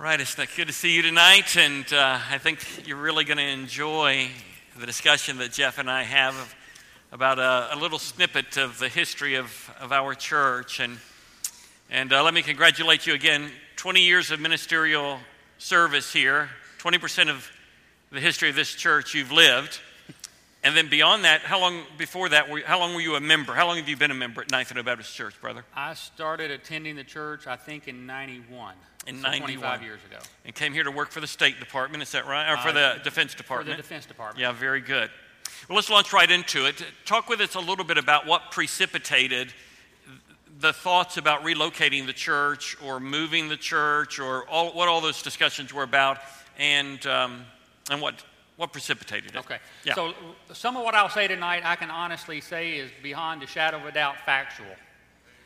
Right, it's good to see you tonight, and uh, I think you're really going to enjoy the discussion that Jeff and I have about a, a, little snippet of the history of, of our church. And, and uh, let me congratulate you again 20 years of ministerial service here, 20% of the history of this church you've lived. And then beyond that, how long before that, were, how long were you a member? How long have you been a member at Ninth and Baptist Church, brother? I started attending the church, I think, in 91 in so 91. 25 years ago. And came here to work for the State Department, is that right? Or for the Uh, Defense Department? For the Defense Department. Yeah, very good. Well, let's launch right into it. Talk with us a little bit about what precipitated the thoughts about relocating the church or moving the church or all, what all those discussions were about and, um, and what, what precipitated it. Okay. Yeah. So some of what I'll say tonight, I can honestly say is beyond a shadow of a doubt factual.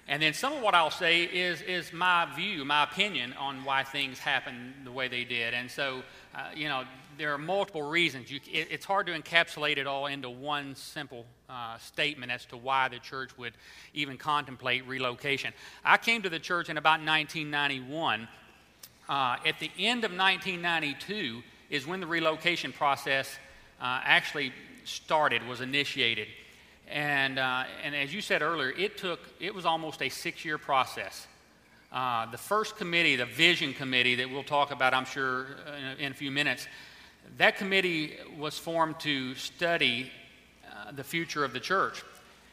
And then some of what I'll say is, is my view, my opinion on why things happened the way they did. And so, uh, you know, there are multiple reasons. You, it, it's hard to encapsulate it all into one simple uh, statement as to why the church would even contemplate relocation. I came to the church in about 1991. Uh, at the end of 1992 is when the relocation process uh, actually started, was initiated. And, uh, and as you said earlier, it took, it was almost a six year process. Uh, the first committee, the vision committee that we'll talk about, I'm sure, in a, in a few minutes, that committee was formed to study uh, the future of the church.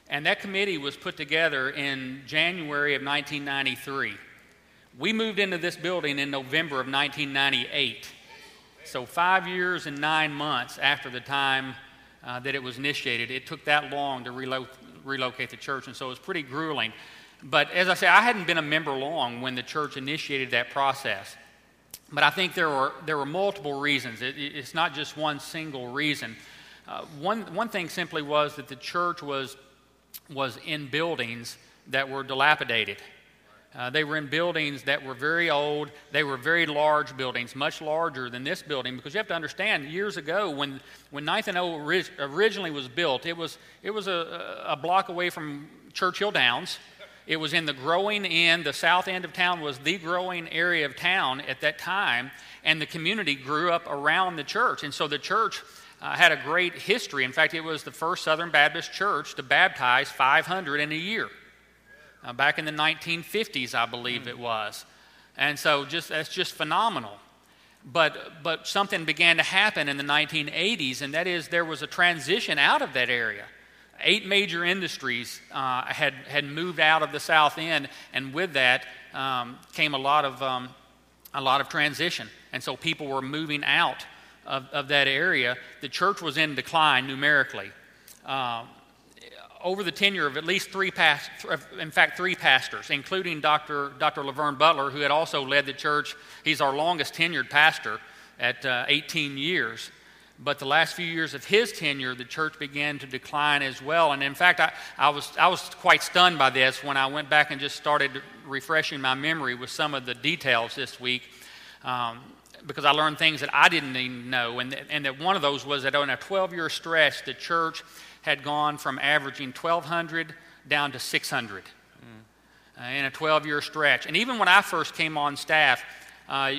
And that committee was put together in January of 1993. We moved into this building in November of 1998. So, five years and nine months after the time uh, that it was initiated. It took that long to relo- relocate the church, and so it was pretty grueling. But as I say, I hadn't been a member long when the church initiated that process. But I think there were, there were multiple reasons. It, it's not just one single reason. Uh, one, one thing simply was that the church was, was in buildings that were dilapidated. Uh, they were in buildings that were very old. They were very large buildings, much larger than this building. Because you have to understand, years ago, when, when Ninth and O orig- originally was built, it was, it was a, a block away from Churchill Downs. It was in the growing end. The south end of town was the growing area of town at that time, and the community grew up around the church. And so the church uh, had a great history. In fact, it was the first Southern Baptist church to baptize 500 in a year uh, back in the 1950s, I believe it was. And so just, that's just phenomenal. But, but something began to happen in the 1980s, and that is there was a transition out of that area. Eight major industries uh, had, had moved out of the South End, and with that um, came a lot, of, um, a lot of transition. And so people were moving out of, of that area. The church was in decline numerically. Um, over the tenure of at least three in fact, three pastors, including Dr. Dr. Laverne Butler, who had also led the church. He's our longest tenured pastor at uh, 18 years. But the last few years of his tenure, the church began to decline as well. And in fact, I, I, was, I was quite stunned by this when I went back and just started refreshing my memory with some of the details this week. Um, because I learned things that I didn't even know. And, th- and that one of those was that on a 12 year stretch, the church had gone from averaging 1,200 down to 600 mm. uh, in a 12 year stretch. And even when I first came on staff, uh,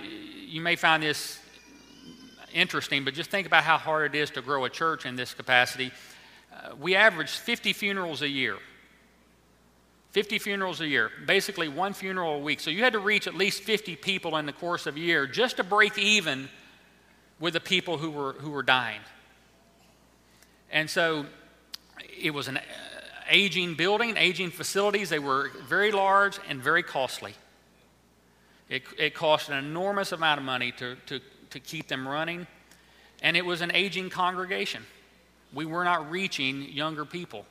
you may find this interesting, but just think about how hard it is to grow a church in this capacity. Uh, we averaged 50 funerals a year. 50 funerals a year, basically one funeral a week. So you had to reach at least 50 people in the course of a year just to break even with the people who were, who were dying. And so it was an uh, aging building, aging facilities. They were very large and very costly. It, it cost an enormous amount of money to, to, to keep them running. And it was an aging congregation. We were not reaching younger people.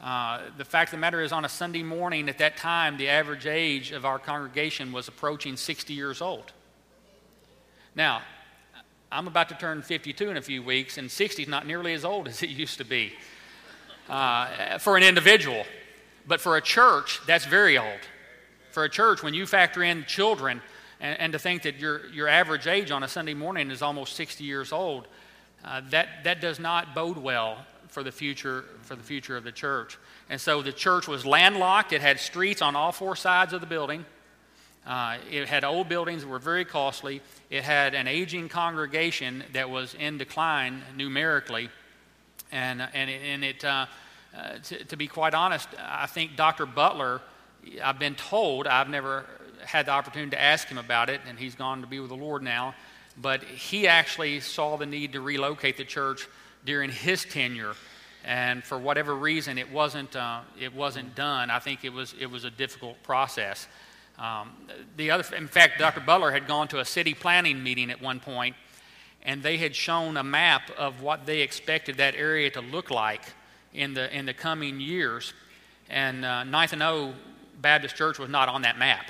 Uh, the fact of the matter is, on a Sunday morning at that time, the average age of our congregation was approaching 60 years old. Now, I'm about to turn 52 in a few weeks, and 60 is not nearly as old as it used to be uh, for an individual. But for a church, that's very old. For a church, when you factor in children, and, and to think that your, your average age on a Sunday morning is almost 60 years old, uh, that, that does not bode well for the future for the future of the church. And so the church was landlocked. It had streets on all four sides of the building. Uh, it had old buildings that were very costly. It had an aging congregation that was in decline numerically. And, and, and it, uh, uh, to, to, be quite honest, I think Dr. Butler, I've been told, I've never had the opportunity to ask him about it, and he's gone to be with the Lord now, but he actually saw the need to relocate the church during his tenure. And for whatever reason, it wasn't, uh, it wasn't done. I think it was, it was a difficult process. Um, the other, in fact, Dr. Butler had gone to a city planning meeting at one point, and they had shown a map of what they expected that area to look like in the, in the coming years. And uh, Ninth and O Baptist Church was not on that map.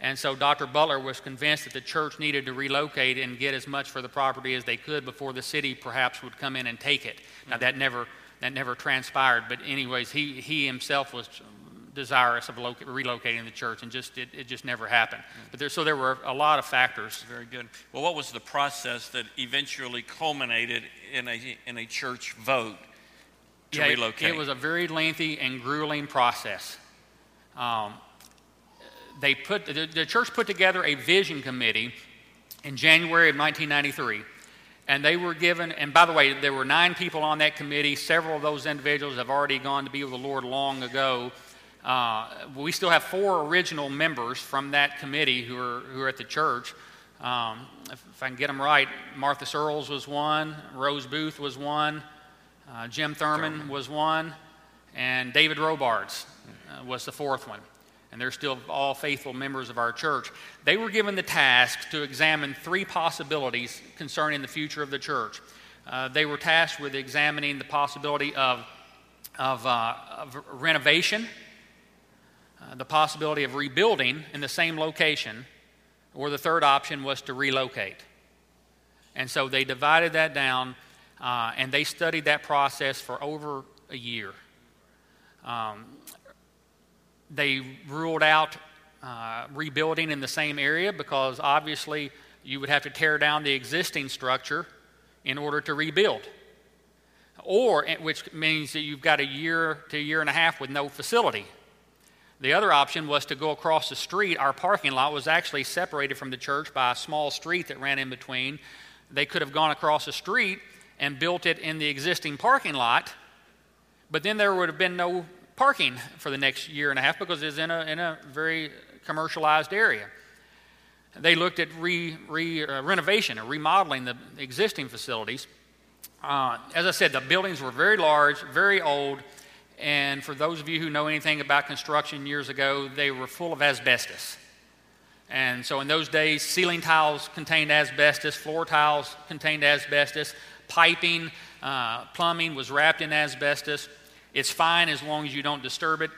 And so Dr. Butler was convinced that the church needed to relocate and get as much for the property as they could before the city perhaps would come in and take it. Now that never that never transpired, but anyways, he he himself was desirous of relocating the church, and just it, it just never happened. But there, so there were a lot of factors. Very good. Well, what was the process that eventually culminated in a in a church vote to yeah, relocate? It, it was a very lengthy and grueling process. Um, they put, the, the church put together a vision committee in January of 1993. And they were given, and by the way, there were nine people on that committee. Several of those individuals have already gone to be with the Lord long ago. Uh, we still have four original members from that committee who are, who are at the church. Um, if, if, I can get them right, Martha Searles was one, Rose Booth was one, uh, Jim Thurman, Thurman, was one, and David Robards uh, was the fourth one and they're still all faithful members of our church, they were given the task to examine three possibilities concerning the future of the church. Uh, they were tasked with examining the possibility of, of, uh, of renovation, uh, the possibility of rebuilding in the same location, or the third option was to relocate. And so they divided that down uh, and they studied that process for over a year. Um, they ruled out uh, rebuilding in the same area because obviously you would have to tear down the existing structure in order to rebuild. Or, eh, which means that you've got a year to a year and a half with no facility. The other option was to go across the street. Our parking lot was actually separated from the church by a small street that ran in between. They could have gone across the street and built it in the existing parking lot, but then there would have been no parking for the next year and a half because it's in a, in a very commercialized area. They looked at re, re, uh, renovation or remodeling the existing facilities. Uh, as I said, the buildings were very large, very old, and for those of you who know anything about construction years ago, they were full of asbestos. And so in those days, ceiling tiles contained asbestos, floor tiles contained asbestos, piping, uh, plumbing was wrapped in asbestos. It's fine as long as you don't disturb it.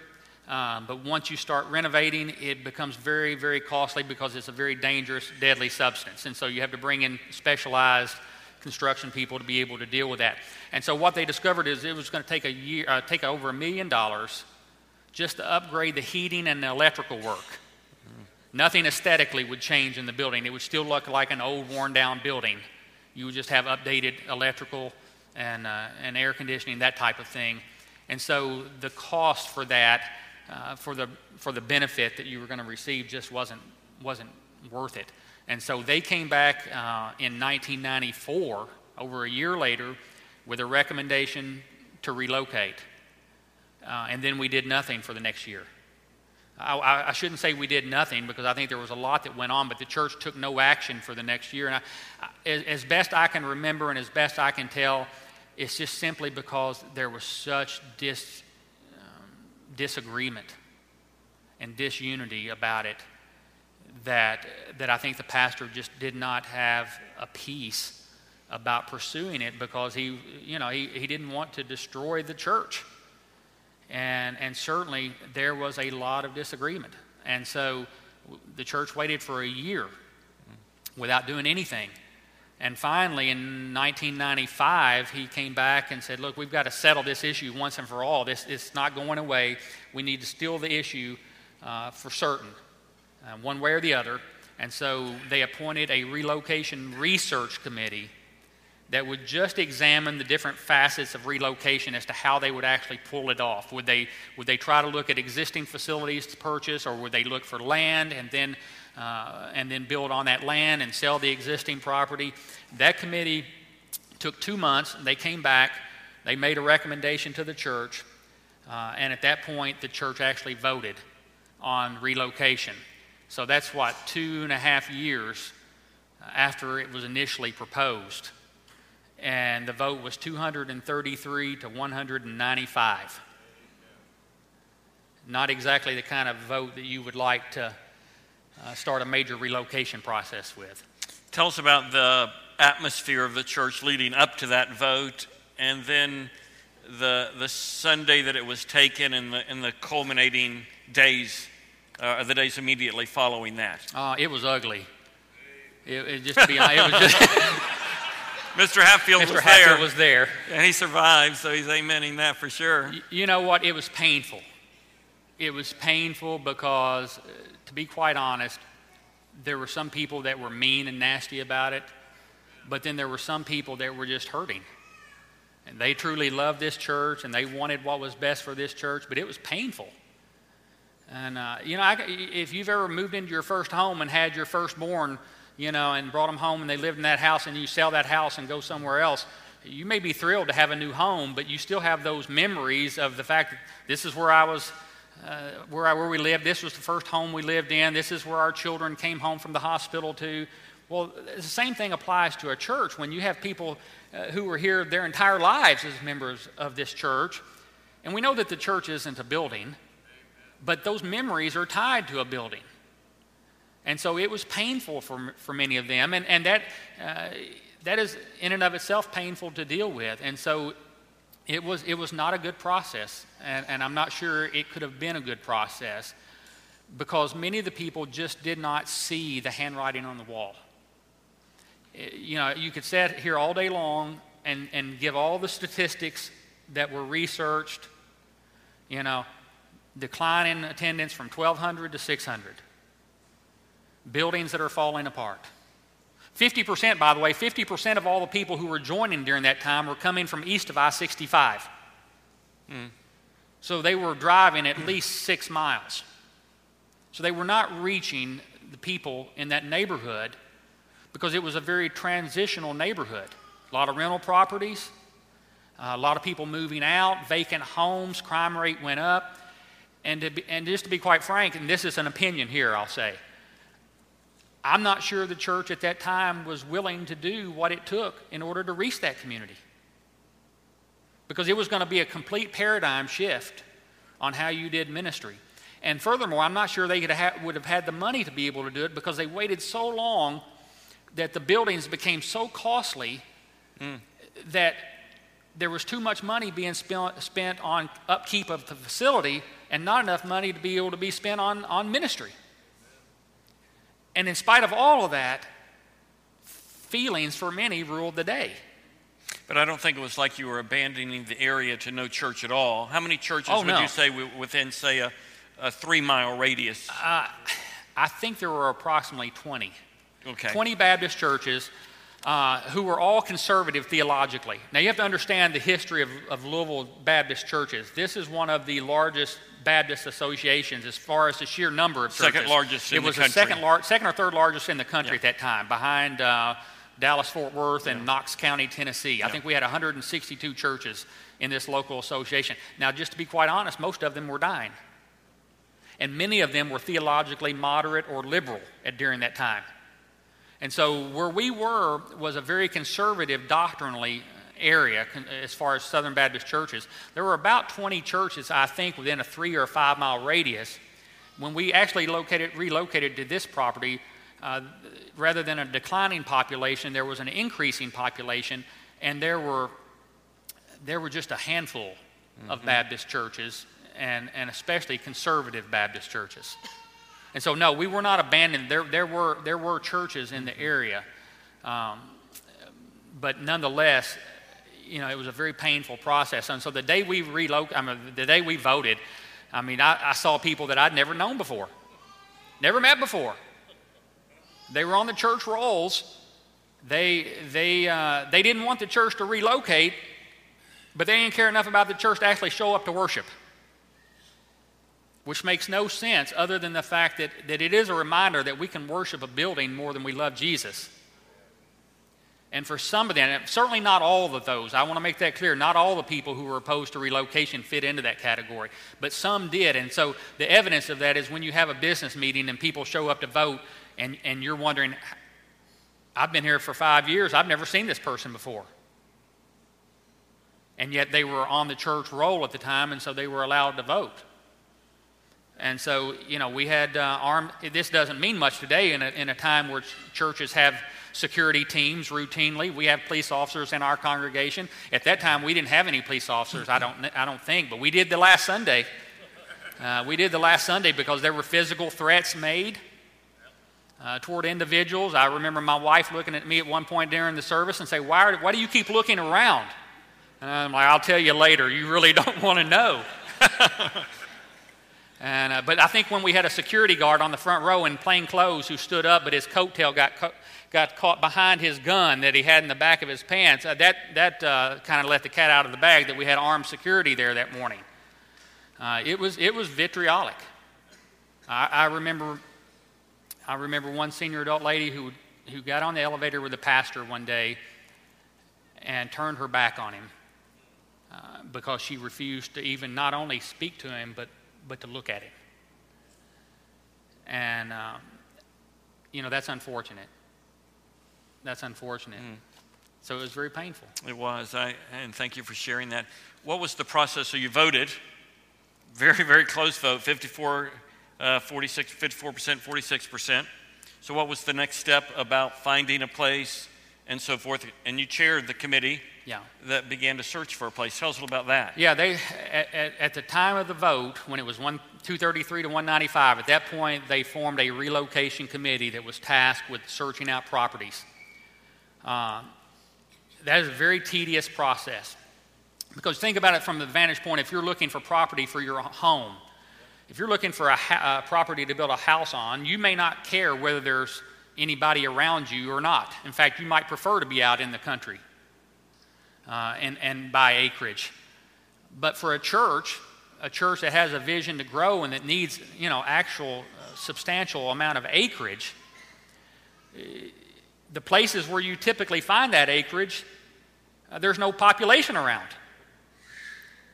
Um, but once you start renovating, it becomes very, very costly because it's a very dangerous, deadly substance. And so you have to bring in specialized construction people to be able to deal with that. And so what they discovered is it was going to take a year, uh, take over a million dollars just to upgrade the heating and the electrical work. Nothing aesthetically would change in the building. It would still look like an old, worn down building. You would just have updated electrical and, uh, and air conditioning, that type of thing. And so the cost for that, uh, for, the, for the benefit that you were going to receive, just wasn't, wasn't worth it. And so they came back uh, in 1994, over a year later, with a recommendation to relocate. Uh, and then we did nothing for the next year. I, I, shouldn't say we did nothing because I think there was a lot that went on, but the church took no action for the next year. And I, as, as best I can remember and as best I can tell, it's just simply because there was such dis, um, disagreement and disunity about it that, that I think the pastor just did not have a peace about pursuing it because he, you know, he, he didn't want to destroy the church. And, and certainly there was a lot of disagreement. And so the church waited for a year without doing anything. And finally, in 1995, he came back and said, Look, we've got to settle this issue once and for all. This, it's not going away. We need to steal the issue uh, for certain, uh, one way or the other. And so they appointed a relocation research committee that would just examine the different facets of relocation as to how they would actually pull it off. Would they, would they try to look at existing facilities to purchase, or would they look for land and then, uh, and then build on that land and sell the existing property? That committee took two months. They came back. They made a recommendation to the church. Uh, and at that point, the church actually voted on relocation. So that's what, two and a half years after it was initially proposed and the vote was 233 to 195. Not exactly the kind of vote that you would like to uh, start a major relocation process with. Tell us about the atmosphere of the church leading up to that vote, and then the, the Sunday that it was taken, and the, and the culminating days, uh, the days immediately following that. Uh, it was ugly. It, it just to be honest, it was just. Mr. Hatfield Mr. was Hatfield there. was there. And he survived, so he's amening that for sure. You know what? It was painful. It was painful because, uh, to be quite honest, there were some people that were mean and nasty about it, but then there were some people that were just hurting. And they truly loved this church and they wanted what was best for this church, but it was painful. And, uh, you know, I, if you've ever moved into your first home and had your firstborn, you know, and brought them home and they lived in that house and you sell that house and go somewhere else, you may be thrilled to have a new home, but you still have those memories of the fact that this is where I was, uh, where, I, where we lived. This was the first home we lived in. This is where our children came home from the hospital to. Well, the same thing applies to a church. When you have people uh, who were here their entire lives as members of this church, and we know that the church isn't a building, but those memories are tied to a building. And so it was painful for, for many of them, and, and that, uh, that is in and of itself painful to deal with. And so it was, it was not a good process, and, and I'm not sure it could have been a good process because many of the people just did not see the handwriting on the wall. Eh, you know, you could sit here all day long and, and give all the statistics that were researched, you know, decline in attendance from 1,200 to 600 buildings that are falling apart. 50%, by the way, 50% of all the people who were joining during that time were coming from east of I 65. Mm. So they were driving at least six miles. So they were not reaching the people in that neighborhood because it was a very transitional neighborhood. A lot of rental properties, a lot of people moving out, vacant homes, crime rate went up. And, be, and just to be quite frank, and this is an opinion here, I'll say, I'm not sure the church at that time was willing to do what it took in order to reach that community. Because it was going to be a complete paradigm shift on how you did ministry. And furthermore, I'm not sure they would have had the money to be able to do it because they waited so long that the buildings became so costly mm. that there was too much money being spent on upkeep of the facility and not enough money to be able to be spent on, on ministry. And in spite of all of that, feelings for many ruled the day. But I don't think it was like you were abandoning the area to no church at all. How many churches oh, would no. you say within, say, a, a three mile radius? Uh, I think there were approximately 20. Okay. 20 Baptist churches uh, who were all conservative theologically. Now, you have to understand the history of, of Louisville Baptist churches. This is one of the largest Baptist associations as far as the sheer number of churches. Second largest in it was the country. the second, lar- second or third largest in the country yeah. at that time, behind uh, Dallas Fort Worth and yeah. Knox County, Tennessee. Yeah. I think we had 162 churches in this local association. Now, just to be quite honest, most of them were dying. And many of them were theologically moderate or liberal at, during that time. And so, where we were was a very conservative doctrinally area as far as Southern Baptist churches. There were about 20 churches, I think, within a three or five mile radius. When we actually located, relocated to this property, uh, rather than a declining population, there was an increasing population, and there were, there were just a handful mm-hmm. of Baptist churches, and, and especially conservative Baptist churches. And so, no, we were not abandoned. There, there, were, there were churches in the area. Um, but nonetheless, you know, it was a very painful process. And so the day we relocated, I mean, the day we voted, I mean, I, I saw people that I'd never known before, never met before. They were on the church rolls, They, they, uh, they didn't want the church to relocate, but they didn't care enough about the church to actually show up to worship. Which makes no sense other than the fact that, that it is a reminder that we can worship a building more than we love Jesus. And for some of them, certainly not all of those, I want to make that clear, not all the people who were opposed to relocation fit into that category, but some did. And so the evidence of that is when you have a business meeting and people show up to vote and, and you're wondering, I've been here for five years, I've never seen this person before. And yet they were on the church roll at the time, and so they were allowed to vote. And so, you know, we had uh, armed, this doesn't mean much today in a, in a time where churches have security teams routinely. We have police officers in our congregation. At that time, we didn't have any police officers, I don't, I don't think, but we did the last Sunday. Uh, we did the last Sunday because there were physical threats made uh, toward individuals. I remember my wife looking at me at one point during the service and say, "Why, are, why do you keep looking around?" And I'm like, "I'll tell you later. You really don't want to know." and, uh, but I think when we had a security guard on the front row in plain clothes who stood up, but his coat tail got got caught behind his gun that he had in the back of his pants. Uh, that that uh, kind of let the cat out of the bag that we had armed security there that morning. Uh, it, was, it was vitriolic. I, I, remember, I remember one senior adult lady who, who got on the elevator with the pastor one day and turned her back on him uh, because she refused to even not only speak to him, but, but to look at him. And, um, you know, that's unfortunate. That's unfortunate. Mm. So it was very painful. It was. I, and thank you for sharing that. What was the process? So you voted, very, very close vote 54, uh, 46, 54%, 46%. So what was the next step about finding a place and so forth? And you chaired the committee yeah. that began to search for a place. Tell us a little about that. Yeah, they at, at, at the time of the vote, when it was one, 233 to 195, at that point they formed a relocation committee that was tasked with searching out properties. Uh, that is a very tedious process. Because think about it from the vantage point if you're looking for property for your home, if you're looking for a, ha- a property to build a house on, you may not care whether there's anybody around you or not. In fact, you might prefer to be out in the country uh, and, and buy acreage. But for a church, a church that has a vision to grow and that needs, you know, actual uh, substantial amount of acreage, the places where you typically find that acreage, uh, there's no population around.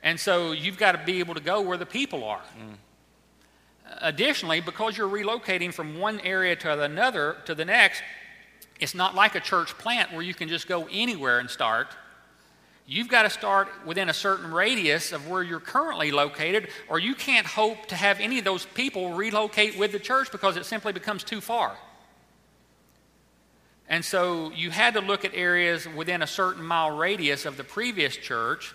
And so you've got to be able to go where the people are. Mm. Additionally, because you're relocating from one area to another to the next, it's not like a church plant where you can just go anywhere and start. You've got to start within a certain radius of where you're currently located, or you can't hope to have any of those people relocate with the church because it simply becomes too far. And so you had to look at areas within a certain mile radius of the previous church,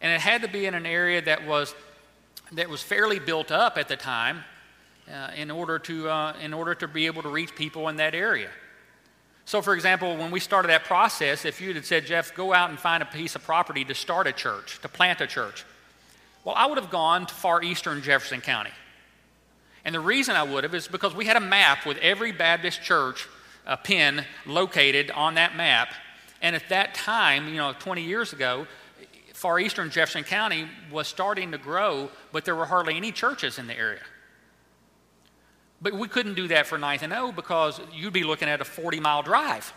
and it had to be in an area that was, that was fairly built up at the time uh, in, order to, uh, in order to be able to reach people in that area. So, for example, when we started that process, if you had said, Jeff, go out and find a piece of property to start a church, to plant a church, well, I would have gone to far eastern Jefferson County. And the reason I would have is because we had a map with every Baptist church a pin located on that map. And at that time, you know, 20 years ago, far eastern Jefferson County was starting to grow, but there were hardly any churches in the area. But we couldn't do that for Ninth and O because you'd be looking at a 40 mile drive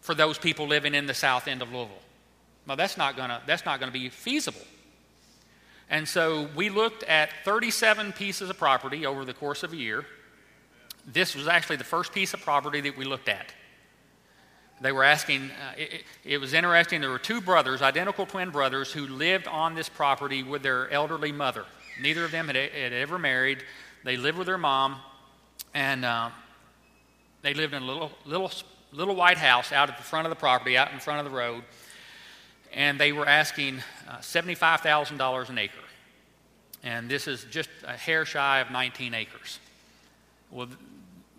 for those people living in the south end of Louisville. Well, that's not to that's not to be feasible. And so we looked at 37 pieces of property over the course of a year this was actually the first piece of property that we looked at. They were asking, uh, it, it, was interesting. There were two brothers, identical twin brothers, who lived on this property with their elderly mother. Neither of them had, had ever married. They lived with their mom, and uh, they lived in a little, little, little white house out at the front of the property, out in front of the road. And they were asking uh, $75,000 an acre. And this is just a hair shy of 19 acres. Well,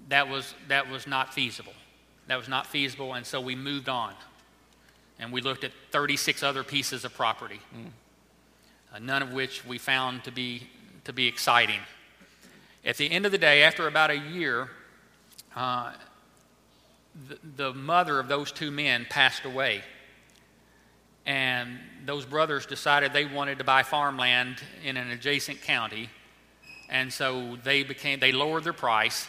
that was, that was not feasible. That was not feasible, and so we moved on. And we looked at 36 other pieces of property, mm. uh, none of which we found to be, to be exciting. At the end of the day, after about a year, uh, the, the mother of those two men passed away. And those brothers decided they wanted to buy farmland in an adjacent county. And so they became, they lowered their price.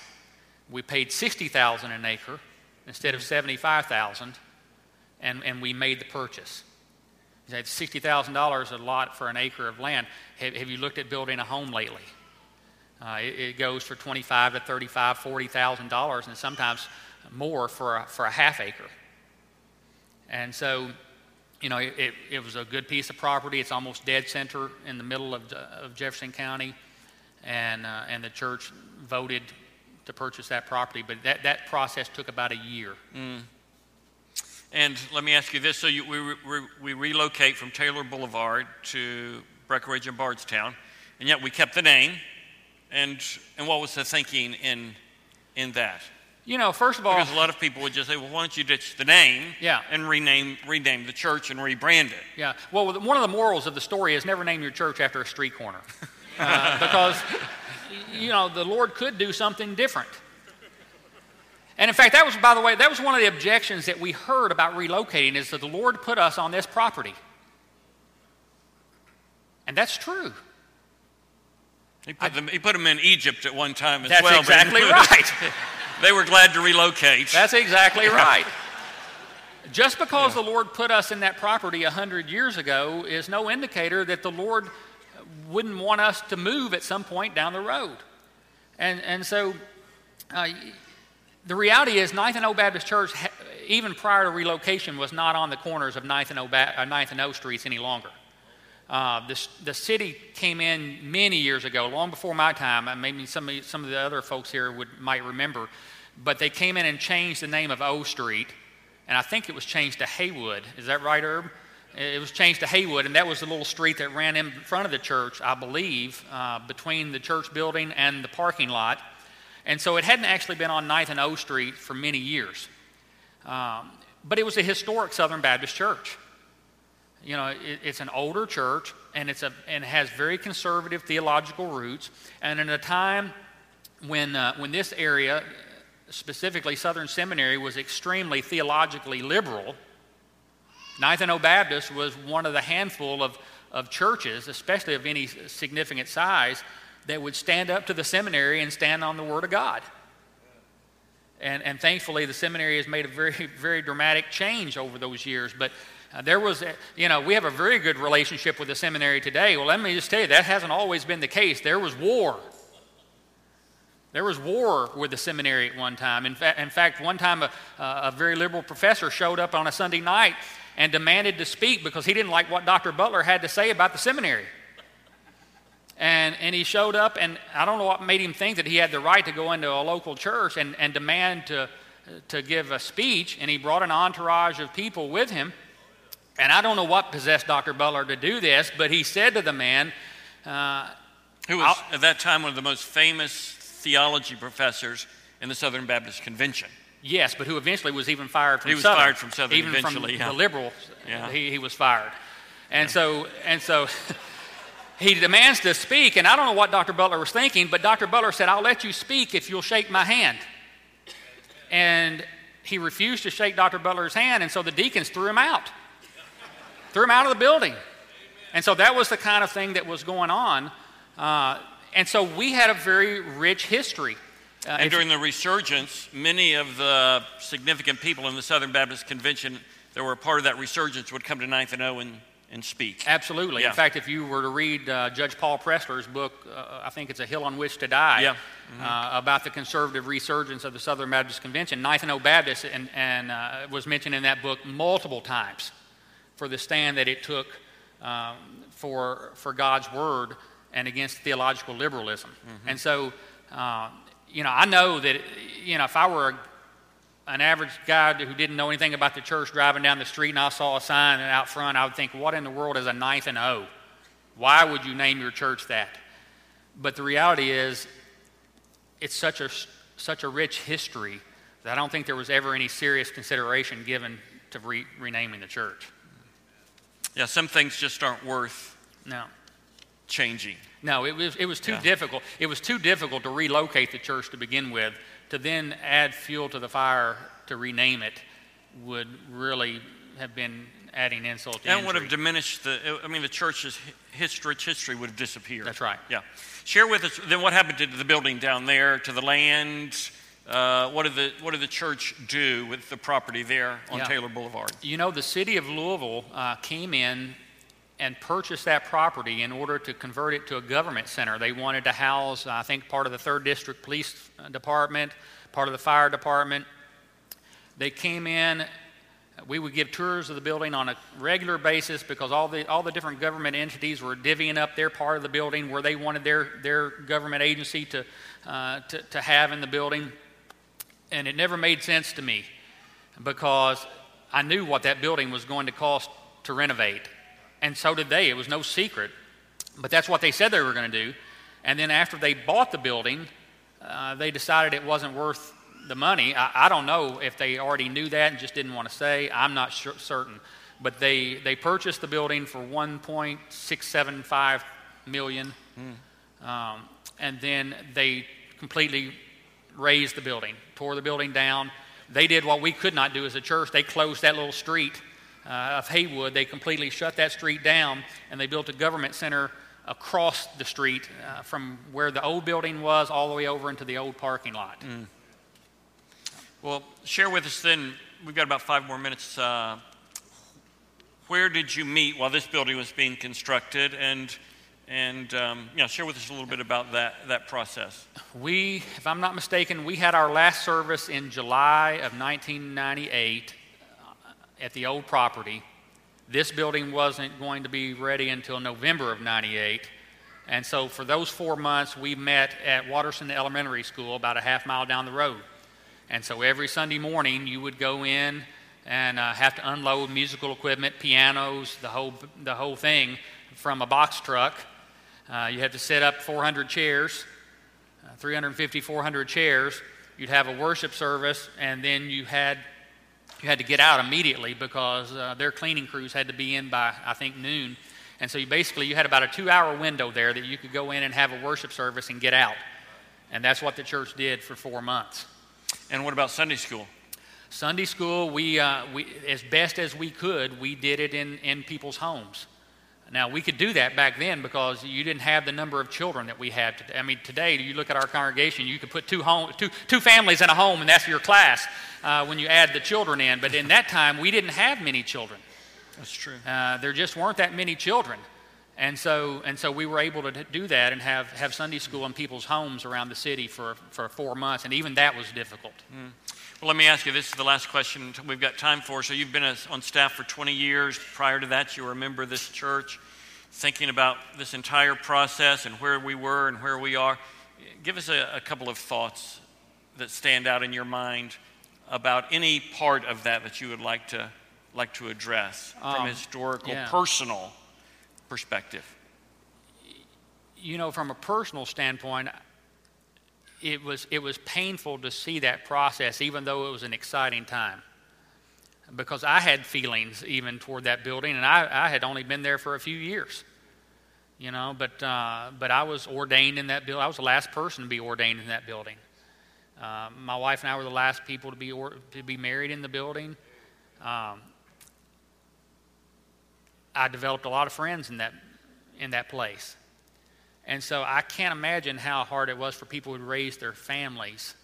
We paid 60,000 an acre instead of 75,000 and, and we made the purchase. You said $60,000 a lot for an acre of land. Have, have, you looked at building a home lately? Uh, it, it, goes for 25 to 35, 40,000 dollars, and sometimes more for a, for a half acre. And so, you know, it, it was a good piece of property. It's almost dead center in the middle of, of Jefferson County, and uh, and the church voted to purchase that property. But that that process took about a year. Mm. And let me ask you this: so you, we, we, we relocate from Taylor Boulevard to Breckenridge and Bardstown, and yet we kept the name. And and what was the thinking in in that? You know, first of all, because a lot of people would just say, "Well, why don't you ditch the name, yeah. and rename rename the church and rebrand it?" Yeah. Well, one of the morals of the story is never name your church after a street corner, uh, because you know the Lord could do something different. And in fact, that was, by the way, that was one of the objections that we heard about relocating is that the Lord put us on this property. And that's true. He put, them, he put them in Egypt at one time as that's well. That's exactly right. they were glad to relocate. That's exactly right. Just because yeah. the Lord put us in that property a hundred years ago is no indicator that the Lord wouldn't want us to move at some point down the road. And, and so uh, the reality is, Ninth and O Baptist Church, even prior to relocation, was not on the corners of Ninth and O, ba- uh, Ninth and o Streets any longer. Uh, the, the city came in many years ago, long before my time. And maybe some of, some of the other folks here would, might remember. But they came in and changed the name of O Street. And I think it was changed to Haywood. Is that right, Herb? It was changed to Haywood, and that was the little street that ran in front of the church, I believe, uh, between the church building and the parking lot. And so it hadn't actually been on 9th and O Street for many years. Um, but it was a historic Southern Baptist church. You know, it, it's an older church, and, it's a, and has very conservative theological roots. And in a time when, uh, when this area, specifically Southern Seminary, was extremely theologically liberal, O Baptist was one of the handful of, of churches, especially of any significant size, that would stand up to the seminary and stand on the Word of God. And, and thankfully, the seminary has made a very, very dramatic change over those years. But uh, there was, a, you know, we have a very good relationship with the seminary today. Well, let me just tell you, that hasn't always been the case. There was war. There was war with the seminary at one time. In, fa- in fact, one time a, a very liberal professor showed up on a Sunday night and demanded to speak because he didn't like what Dr. Butler had to say about the seminary. And, and he showed up, and I don't know what made him think that he had the right to go into a local church and, and demand to, to give a speech. And he brought an entourage of people with him. And I don't know what possessed Dr. Butler to do this, but he said to the man, uh, who was at that time one of the most famous theology professors in the Southern Baptist Convention. Yes, but who eventually was even fired from he was Southern. fired from Southern even eventually. From yeah. the liberal, yeah. he, he was fired, and yeah. so and so he demands to speak, and I don't know what Dr. Butler was thinking, but Dr. Butler said, I'll let you speak if you'll shake my hand. And he refused to shake Dr. Butler's hand, and so the deacons threw him out. Threw him out of the building. And so that was the kind of thing that was going on. Uh, and so we had a very rich history. Uh, and during the resurgence, many of the significant people in the Southern Baptist Convention that were a part of that resurgence would come to Ninth and O and and speak. Absolutely. Yeah. In fact, if you were to read uh, Judge Paul Pressler's book, uh, I think it's A Hill on Which to Die, yeah. mm-hmm. uh, about the conservative resurgence of the Southern Baptist Convention, Ninth and O Baptist and, and uh, was mentioned in that book multiple times for the stand that it took um, for, for God's Word and against theological liberalism. Mm-hmm. And so, uh, you know, I know that, you know, if I were a an average guy who didn't know anything about the church driving down the street and I saw a sign out front, I would think, what in the world is a ninth and O? Why would you name your church that? But the reality is, it's such a, such a rich history that I don't think there was ever any serious consideration given to re- renaming the church. Yeah, some things just aren't worth no. changing. No, it was, it was too yeah. difficult. It was too difficult to relocate the church to begin with to then add fuel to the fire to rename it would really have been adding insult to That would have diminished the, I mean, the church's history, history would have disappeared. That's right. Yeah. Share with us then what happened to the building down there, to the land. Uh, what did the what did the church do with the property there on Yeah. Taylor Boulevard? You know, the city of Louisville uh, came in and purchased that property in order to convert it to a government center. They wanted to house, I think, part of the 3rd District Police Department, part of the fire department. They came in. We would give tours of the building on a regular basis because all the, all the different government entities were divvying up their part of the building where they wanted their, their government agency to, uh, to, to have in the building. And it never made sense to me because I knew what that building was going to cost to renovate. And so did they. It was no secret. But that's what they said they were going to do. And then after they bought the building, uh, they decided it wasn't worth the money. I, I don't know if they already knew that and just didn't want to say. I'm not sure, certain. But they, they purchased the building for 1.675 million. Um, and then they completely razed the building, tore the building down. They did what we could not do as a church. They closed that little street uh, of Haywood. They completely shut that street down, and they built a government center across the street uh, from where the old building was all the way over into the old parking lot. Well, share with us then. We've got about five more minutes. Uh, where did you meet while this building was being constructed, and and um, yeah, share with us a little bit about that that process. We, if I'm not mistaken, we had our last service in July of 1998 uh, at the old property. This building wasn't going to be ready until November of 98. And so for those four months, we met at Watterson Elementary School, about a half mile down the road. And so every Sunday morning, you would go in and uh, have to unload musical equipment, pianos, the whole, the whole thing from a box truck. Uh, you had to set up 400 chairs, uh, 350, 400 chairs. You'd have a worship service, and then you had you had to get out immediately because uh, their cleaning crews had to be in by I think noon. And so you basically you had about a two-hour window there that you could go in and have a worship service and get out. And that's what the church did for four months. And what about Sunday school? Sunday school, we, uh, we as best as we could, we did it in, in people's homes. Now, we could do that back then because you didn't have the number of children that we have today. I mean, today, you look at our congregation, you could put two, home, two, two families in a home, and that's your class uh, when you add the children in. But in that time, we didn't have many children. That's true. Uh, there just weren't that many children. And so, and so we were able to do that and have, have Sunday school in people's homes around the city for, for four months, and even that was difficult. Well, let me ask you. This is the last question we've got time for. So you've been as- on staff for 20 years. Prior to that, you were a member of this church. Thinking about this entire process and where we were and where we are, give us a, a couple of thoughts that stand out in your mind about any part of that that you would like to like to address from a Um, historical, yeah. personal perspective. you know, from a personal standpoint, it was, it was painful to see that process, even though it was an exciting time. Because I had feelings even toward that building, and I, I had only been there for a few years. You know, but, uh, but I was ordained in that building. I was the last person to be ordained in that building. Uh, my wife and I were the last people to be, or, to be married in the building. Um, I developed a lot of friends in that, in that place. And so I can't imagine how hard it was for people who raised their families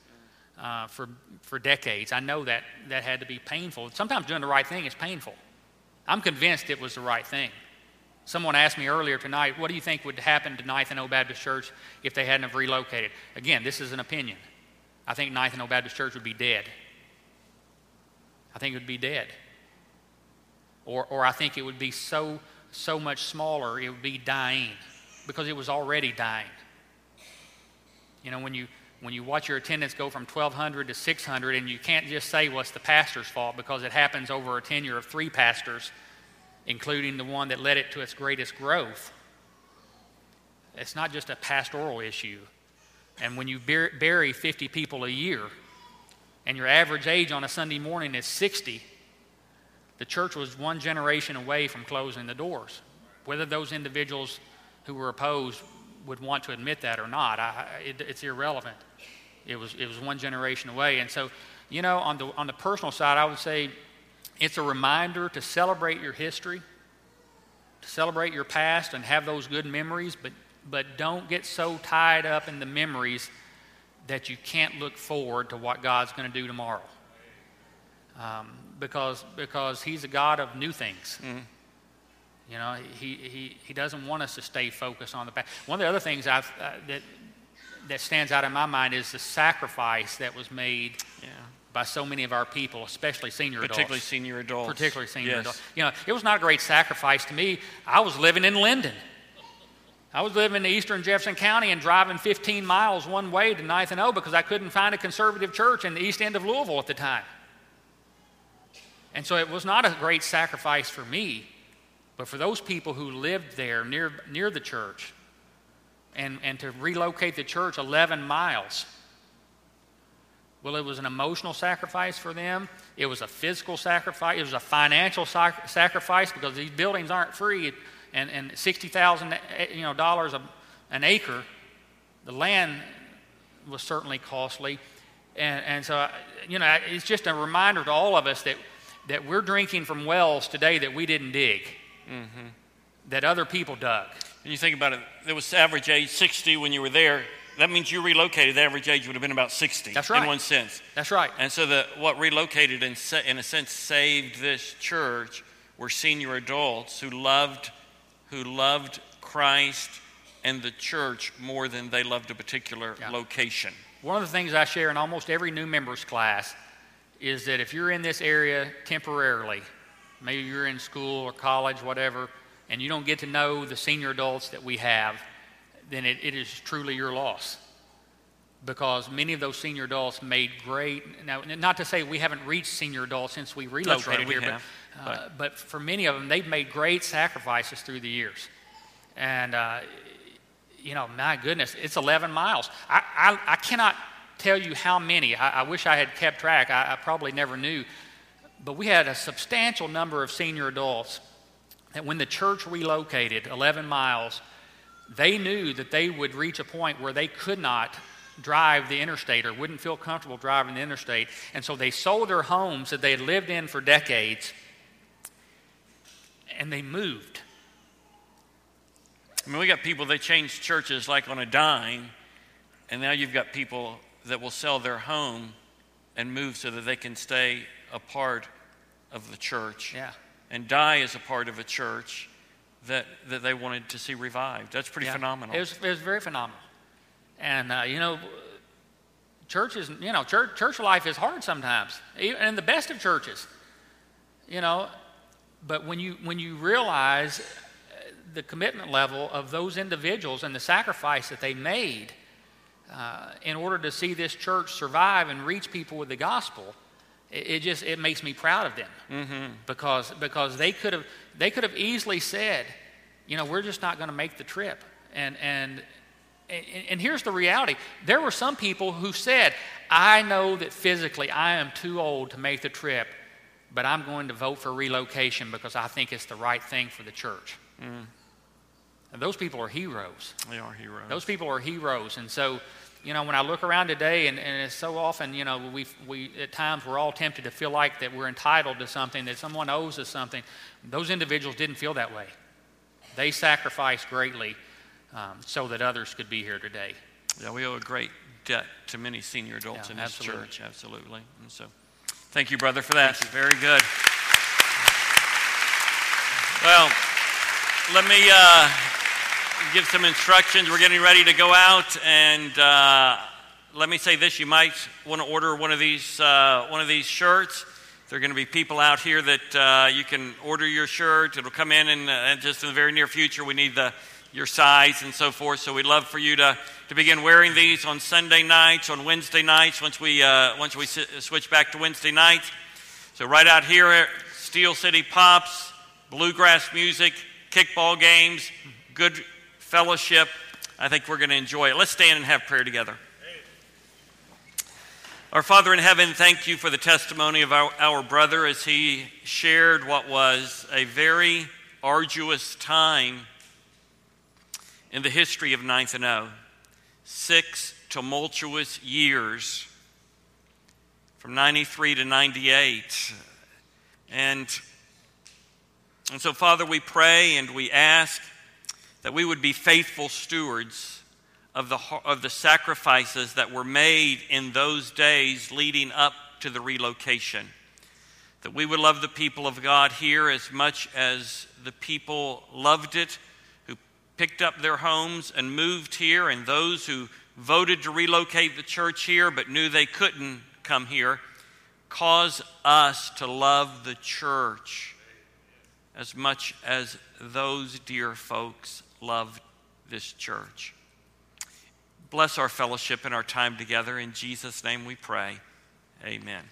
uh, for, for decades. I know that that had to be painful. Sometimes doing the right thing is painful. I'm convinced it was the right thing. Someone asked me earlier tonight, what do you think would happen to Ninth and O Baptist Church if they hadn't have relocated? Again, this is an opinion. I think Ninth and O Baptist Church would be dead. I think it would be dead. Or, or I think it would be so, so much smaller, it would be dying because it was already dying. You know, when you, when you watch your attendance go from 1,200 to 600, and you can't just say, well, it's the pastor's fault because it happens over a tenure of three pastors, including the one that led it to its greatest growth. It's not just a pastoral issue. And when you bury 50 people a year, and your average age on a Sunday morning is 60, the church was one generation away from closing the doors. Whether those individuals who were opposed would want to admit that or not, I, it, it's irrelevant. It was, it was one generation away. And so, you know, on the, on the personal side, I would say it's a reminder to celebrate your history, to celebrate your past and have those good memories, but, but don't get so tied up in the memories that you can't look forward to what God's going to do tomorrow. Um, because, because He's a God of new things. Mm-hmm. You know, he, he, he doesn't want us to stay focused on the past. One of the other things I've, uh, that, that stands out in my mind is the sacrifice that was made yeah. by so many of our people, especially senior Particularly adults. senior adults. Particularly senior yes. adults. You know, it was not a great sacrifice to me. I was living in Lyndon. I was living in eastern Jefferson County and driving 15 miles one way to Ninth and O because I couldn't find a conservative church in the east end of Louisville at the time. And so it was not a great sacrifice for me, but for those people who lived there near, near the church and, and to relocate the church 11 miles. Well, it was an emotional sacrifice for them. It was a physical sacrifice. It was a financial sac- sacrifice because these buildings aren't free and, and 60,000 you know, dollars an acre, the land was certainly costly. And, and so, uh, you know, it's just a reminder to all of us that, that we're drinking from wells today that we didn't dig, mm-hmm. that other people dug. And you think about it, there was average age 60 when you were there. That means you relocated. The average age would have been about 60. That's right. In one sense. That's right. And so the, what relocated and in a sense saved this church were senior adults who loved – who loved Christ and the church more than they loved a particular yeah. location. One of the things I share in almost every new members class is that if you're in this area temporarily, maybe you're in school or college, whatever, and you don't get to know the senior adults that we have, then it, it is truly your loss. Because many of those senior adults made great, now, not to say we haven't reached senior adults since we relocated right, we here, have. Uh, but for many of them, they've made great sacrifices through the years. And, uh, you know, my goodness, it's 11 miles. I, I, I cannot tell you how many. I, I wish I had kept track. I, I probably never knew. But we had a substantial number of senior adults that when the church relocated 11 miles, they knew that they would reach a point where they could not drive the interstate or wouldn't feel comfortable driving the interstate. And so they sold their homes that they had lived in for decades and they moved. I mean, we got people that change churches like on a dime, and now you've got people that will sell their home and move so that they can stay a part of the church. Yeah. And die as a part of a church that, that they wanted to see revived. That's pretty yeah. phenomenal. It was, it was very phenomenal. And, uh, you know, churches, you know, church, church life is hard sometimes, even in the best of churches. You know, but when you, when you realize the commitment level of those individuals and the sacrifice that they made uh, in order to see this church survive and reach people with the gospel, it, just it makes me proud of them mm-hmm. because because they could have they could have easily said, you know, we're just not going to make the trip, and and. And here's the reality. There were some people who said, I know that physically I am too old to make the trip, but I'm going to vote for relocation because I think it's the right thing for the church. Mm. And those people are heroes. They are heroes. Those people are heroes. And so, you know, when I look around today, and, and it's so often, you know, we, we at times we're all tempted to feel like that we're entitled to something, that someone owes us something. Those individuals didn't feel that way. They sacrificed greatly um, so that others could be here today. Yeah, we owe a great debt to many senior adults yeah, in this absolutely. church. Absolutely. And so. Thank you, brother, for that. Very good. Well, let me uh, give some instructions. We're getting ready to go out, and uh, let me say this: you might want to order one of these uh, one of these shirts. There are going to be people out here that uh, you can order your shirt. It'll come in, and uh, just in the very near future, we need the your size and so forth. So we'd love for you to, to begin wearing these on Sunday nights, on Wednesday nights, once we, uh, once we switch back to Wednesday nights. So right out here Steel City Pops, bluegrass music, kickball games, good fellowship. I think we're going to enjoy it. Let's stand and have prayer together. Our Father in heaven, thank you for the testimony of our, our brother as he shared what was a very arduous time in the history of Ninth and O. Six tumultuous years from 93 to 98. And, and so, Father, we pray and we ask that we would be faithful stewards of the, of the sacrifices that were made in those days leading up to the relocation. That we would love the people of God here as much as the people loved it who picked up their homes and moved here, and those who voted to relocate the church here but knew they couldn't come here. Cause us to love the church as much as those dear folks loved this church. Bless our fellowship and our time together. In Jesus' name we pray. Amen.